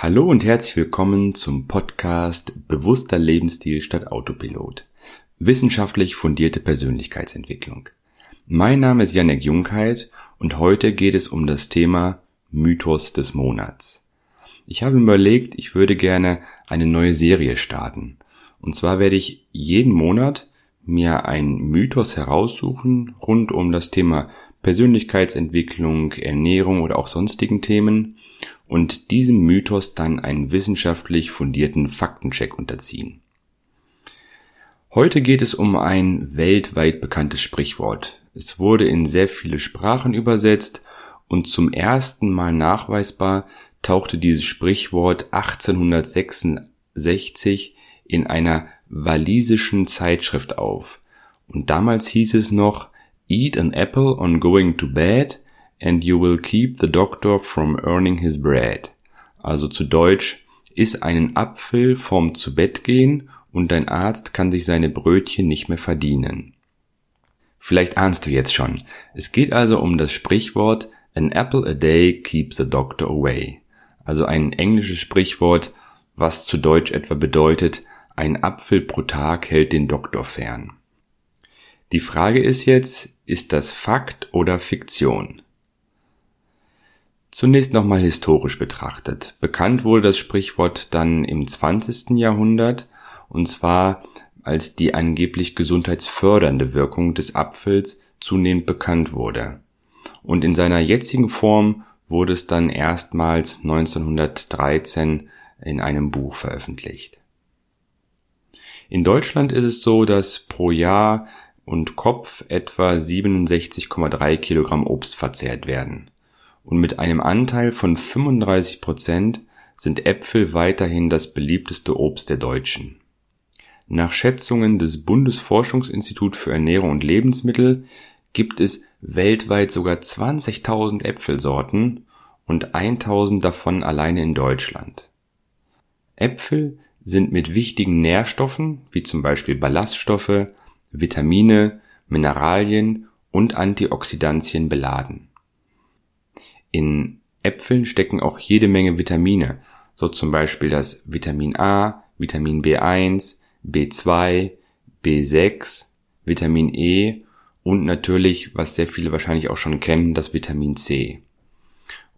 Hallo und herzlich willkommen zum Podcast Bewusster Lebensstil statt Autopilot. Wissenschaftlich fundierte Persönlichkeitsentwicklung. Mein Name ist Janek Jungheit und heute geht es um das Thema Mythos des Monats. Ich habe überlegt, ich würde gerne eine neue Serie starten. Und zwar werde ich jeden Monat mir einen Mythos heraussuchen rund um das Thema Persönlichkeitsentwicklung, Ernährung oder auch sonstigen Themen und diesem Mythos dann einen wissenschaftlich fundierten Faktencheck unterziehen. Heute geht es um ein weltweit bekanntes Sprichwort. Es wurde in sehr viele Sprachen übersetzt und zum ersten Mal nachweisbar tauchte dieses Sprichwort 1866 in einer walisischen Zeitschrift auf. Und damals hieß es noch Eat an apple on going to bed and you will keep the doctor from earning his bread. Also zu Deutsch, iss einen Apfel vorm zu Bett gehen und dein Arzt kann sich seine Brötchen nicht mehr verdienen. Vielleicht ahnst du jetzt schon. Es geht also um das Sprichwort An apple a day keeps the doctor away. Also ein englisches Sprichwort, was zu Deutsch etwa bedeutet, ein Apfel pro Tag hält den Doktor fern. Die Frage ist jetzt, ist das Fakt oder Fiktion? Zunächst nochmal historisch betrachtet. Bekannt wurde das Sprichwort dann im 20. Jahrhundert und zwar als die angeblich gesundheitsfördernde Wirkung des Apfels zunehmend bekannt wurde. Und in seiner jetzigen Form wurde es dann erstmals 1913 in einem Buch veröffentlicht. In Deutschland ist es so, dass pro Jahr und Kopf etwa 67,3 Kilogramm Obst verzehrt werden und mit einem Anteil von 35 Prozent sind Äpfel weiterhin das beliebteste Obst der Deutschen. Nach Schätzungen des Bundesforschungsinstitut für Ernährung und Lebensmittel gibt es weltweit sogar 20.000 Äpfelsorten und 1000 davon alleine in Deutschland. Äpfel sind mit wichtigen Nährstoffen wie zum Beispiel Ballaststoffe, Vitamine, Mineralien und Antioxidantien beladen. In Äpfeln stecken auch jede Menge Vitamine, so zum Beispiel das Vitamin A, Vitamin B1, B2, B6, Vitamin E und natürlich, was sehr viele wahrscheinlich auch schon kennen, das Vitamin C.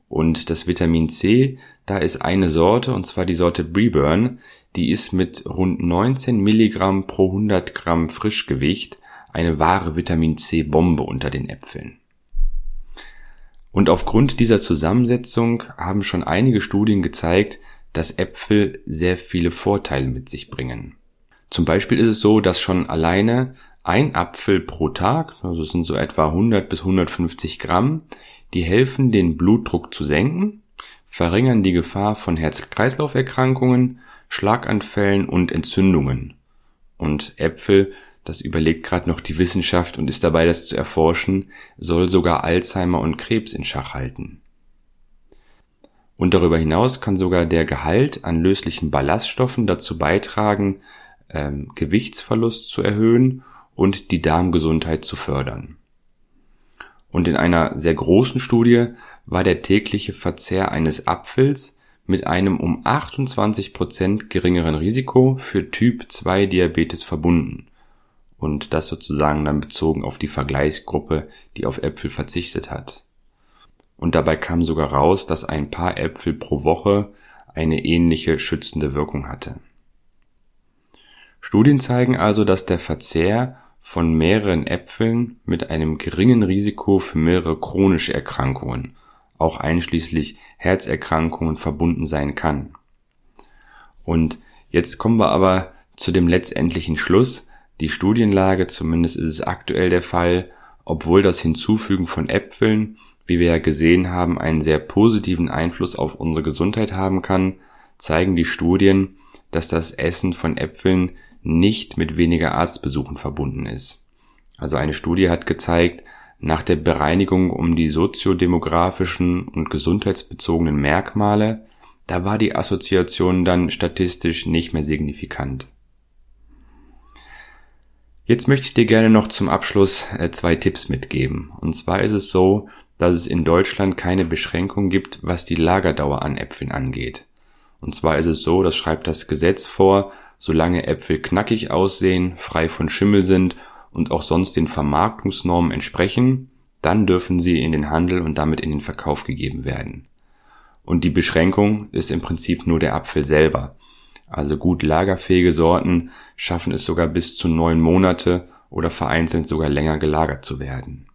Und das Vitamin C, da ist eine Sorte, und zwar die Sorte Breburn, die ist mit rund 19 Milligramm pro 100 Gramm Frischgewicht eine wahre Vitamin C Bombe unter den Äpfeln. Und aufgrund dieser Zusammensetzung haben schon einige Studien gezeigt, dass Äpfel sehr viele Vorteile mit sich bringen. Zum Beispiel ist es so, dass schon alleine ein Apfel pro Tag, also sind so etwa 100 bis 150 Gramm, die helfen, den Blutdruck zu senken, verringern die Gefahr von Herz-Kreislauf-Erkrankungen, Schlaganfällen und Entzündungen. Und Äpfel das überlegt gerade noch die Wissenschaft und ist dabei, das zu erforschen, soll sogar Alzheimer und Krebs in Schach halten. Und darüber hinaus kann sogar der Gehalt an löslichen Ballaststoffen dazu beitragen, ähm, Gewichtsverlust zu erhöhen und die Darmgesundheit zu fördern. Und in einer sehr großen Studie war der tägliche Verzehr eines Apfels mit einem um 28 Prozent geringeren Risiko für Typ 2 Diabetes verbunden und das sozusagen dann bezogen auf die Vergleichsgruppe, die auf Äpfel verzichtet hat. Und dabei kam sogar raus, dass ein paar Äpfel pro Woche eine ähnliche schützende Wirkung hatte. Studien zeigen also, dass der Verzehr von mehreren Äpfeln mit einem geringen Risiko für mehrere chronische Erkrankungen, auch einschließlich Herzerkrankungen verbunden sein kann. Und jetzt kommen wir aber zu dem letztendlichen Schluss, die Studienlage, zumindest ist es aktuell der Fall, obwohl das Hinzufügen von Äpfeln, wie wir ja gesehen haben, einen sehr positiven Einfluss auf unsere Gesundheit haben kann, zeigen die Studien, dass das Essen von Äpfeln nicht mit weniger Arztbesuchen verbunden ist. Also eine Studie hat gezeigt, nach der Bereinigung um die soziodemografischen und gesundheitsbezogenen Merkmale, da war die Assoziation dann statistisch nicht mehr signifikant. Jetzt möchte ich dir gerne noch zum Abschluss äh, zwei Tipps mitgeben. Und zwar ist es so, dass es in Deutschland keine Beschränkung gibt, was die Lagerdauer an Äpfeln angeht. Und zwar ist es so, das schreibt das Gesetz vor, solange Äpfel knackig aussehen, frei von Schimmel sind und auch sonst den Vermarktungsnormen entsprechen, dann dürfen sie in den Handel und damit in den Verkauf gegeben werden. Und die Beschränkung ist im Prinzip nur der Apfel selber. Also gut lagerfähige Sorten schaffen es sogar bis zu neun Monate oder vereinzelt sogar länger gelagert zu werden.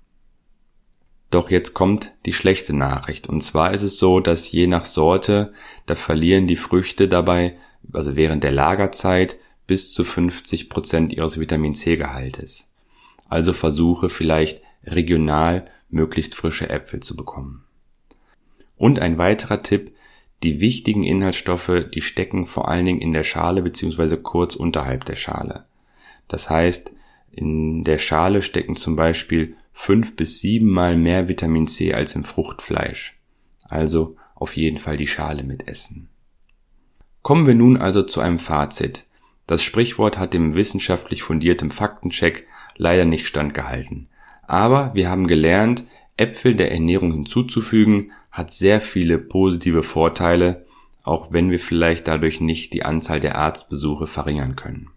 Doch jetzt kommt die schlechte Nachricht. Und zwar ist es so, dass je nach Sorte, da verlieren die Früchte dabei, also während der Lagerzeit, bis zu 50 Prozent ihres Vitamin C Gehaltes. Also versuche vielleicht regional möglichst frische Äpfel zu bekommen. Und ein weiterer Tipp, die wichtigen Inhaltsstoffe, die stecken vor allen Dingen in der Schale beziehungsweise kurz unterhalb der Schale. Das heißt, in der Schale stecken zum Beispiel fünf bis sieben Mal mehr Vitamin C als im Fruchtfleisch. Also auf jeden Fall die Schale mitessen. Kommen wir nun also zu einem Fazit. Das Sprichwort hat dem wissenschaftlich fundiertem Faktencheck leider nicht standgehalten. Aber wir haben gelernt, Äpfel der Ernährung hinzuzufügen, hat sehr viele positive Vorteile, auch wenn wir vielleicht dadurch nicht die Anzahl der Arztbesuche verringern können.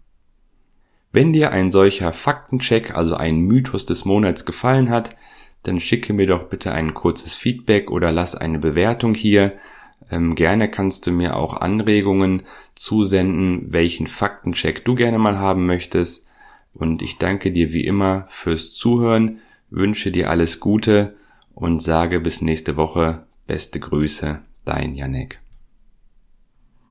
Wenn dir ein solcher Faktencheck, also ein Mythos des Monats gefallen hat, dann schicke mir doch bitte ein kurzes Feedback oder lass eine Bewertung hier. Ähm, gerne kannst du mir auch Anregungen zusenden, welchen Faktencheck du gerne mal haben möchtest. Und ich danke dir wie immer fürs Zuhören, wünsche dir alles Gute und sage bis nächste Woche. Beste Grüße, dein Janek.